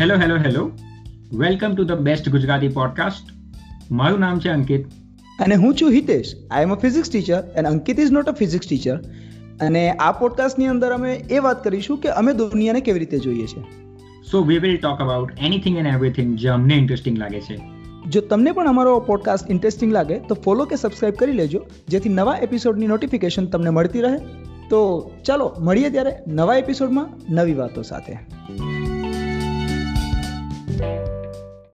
Hello hello hello welcome to the best Gujarati podcast મારું નામ છે અંકિત. અને હું છું Hitesh. I am a physics teacher and Ankit is not a physics teacher અને આ પોડકાસ્ટની અંદર અમે એ વાત કરીશું કે અમે દુનિયાને કેવી રીતે જોઈએ છીએ so we will talk about anything and everything જે અમને ઇન્ટરેસ્ટિંગ લાગે છે. જો તમને પણ અમારો પોડકાસ્ટ ઇન્ટરેસ્ટિંગ લાગે તો ફોલો કે સબસ્ક્રાઇબ કરી લેજો જેથી નવા એપિસોડની નોટિફિકેશન તમને મળતી રહે. તો ચાલો મળીએ ત્યારે નવા એપિસોડમાં નવી વાતો સાથે.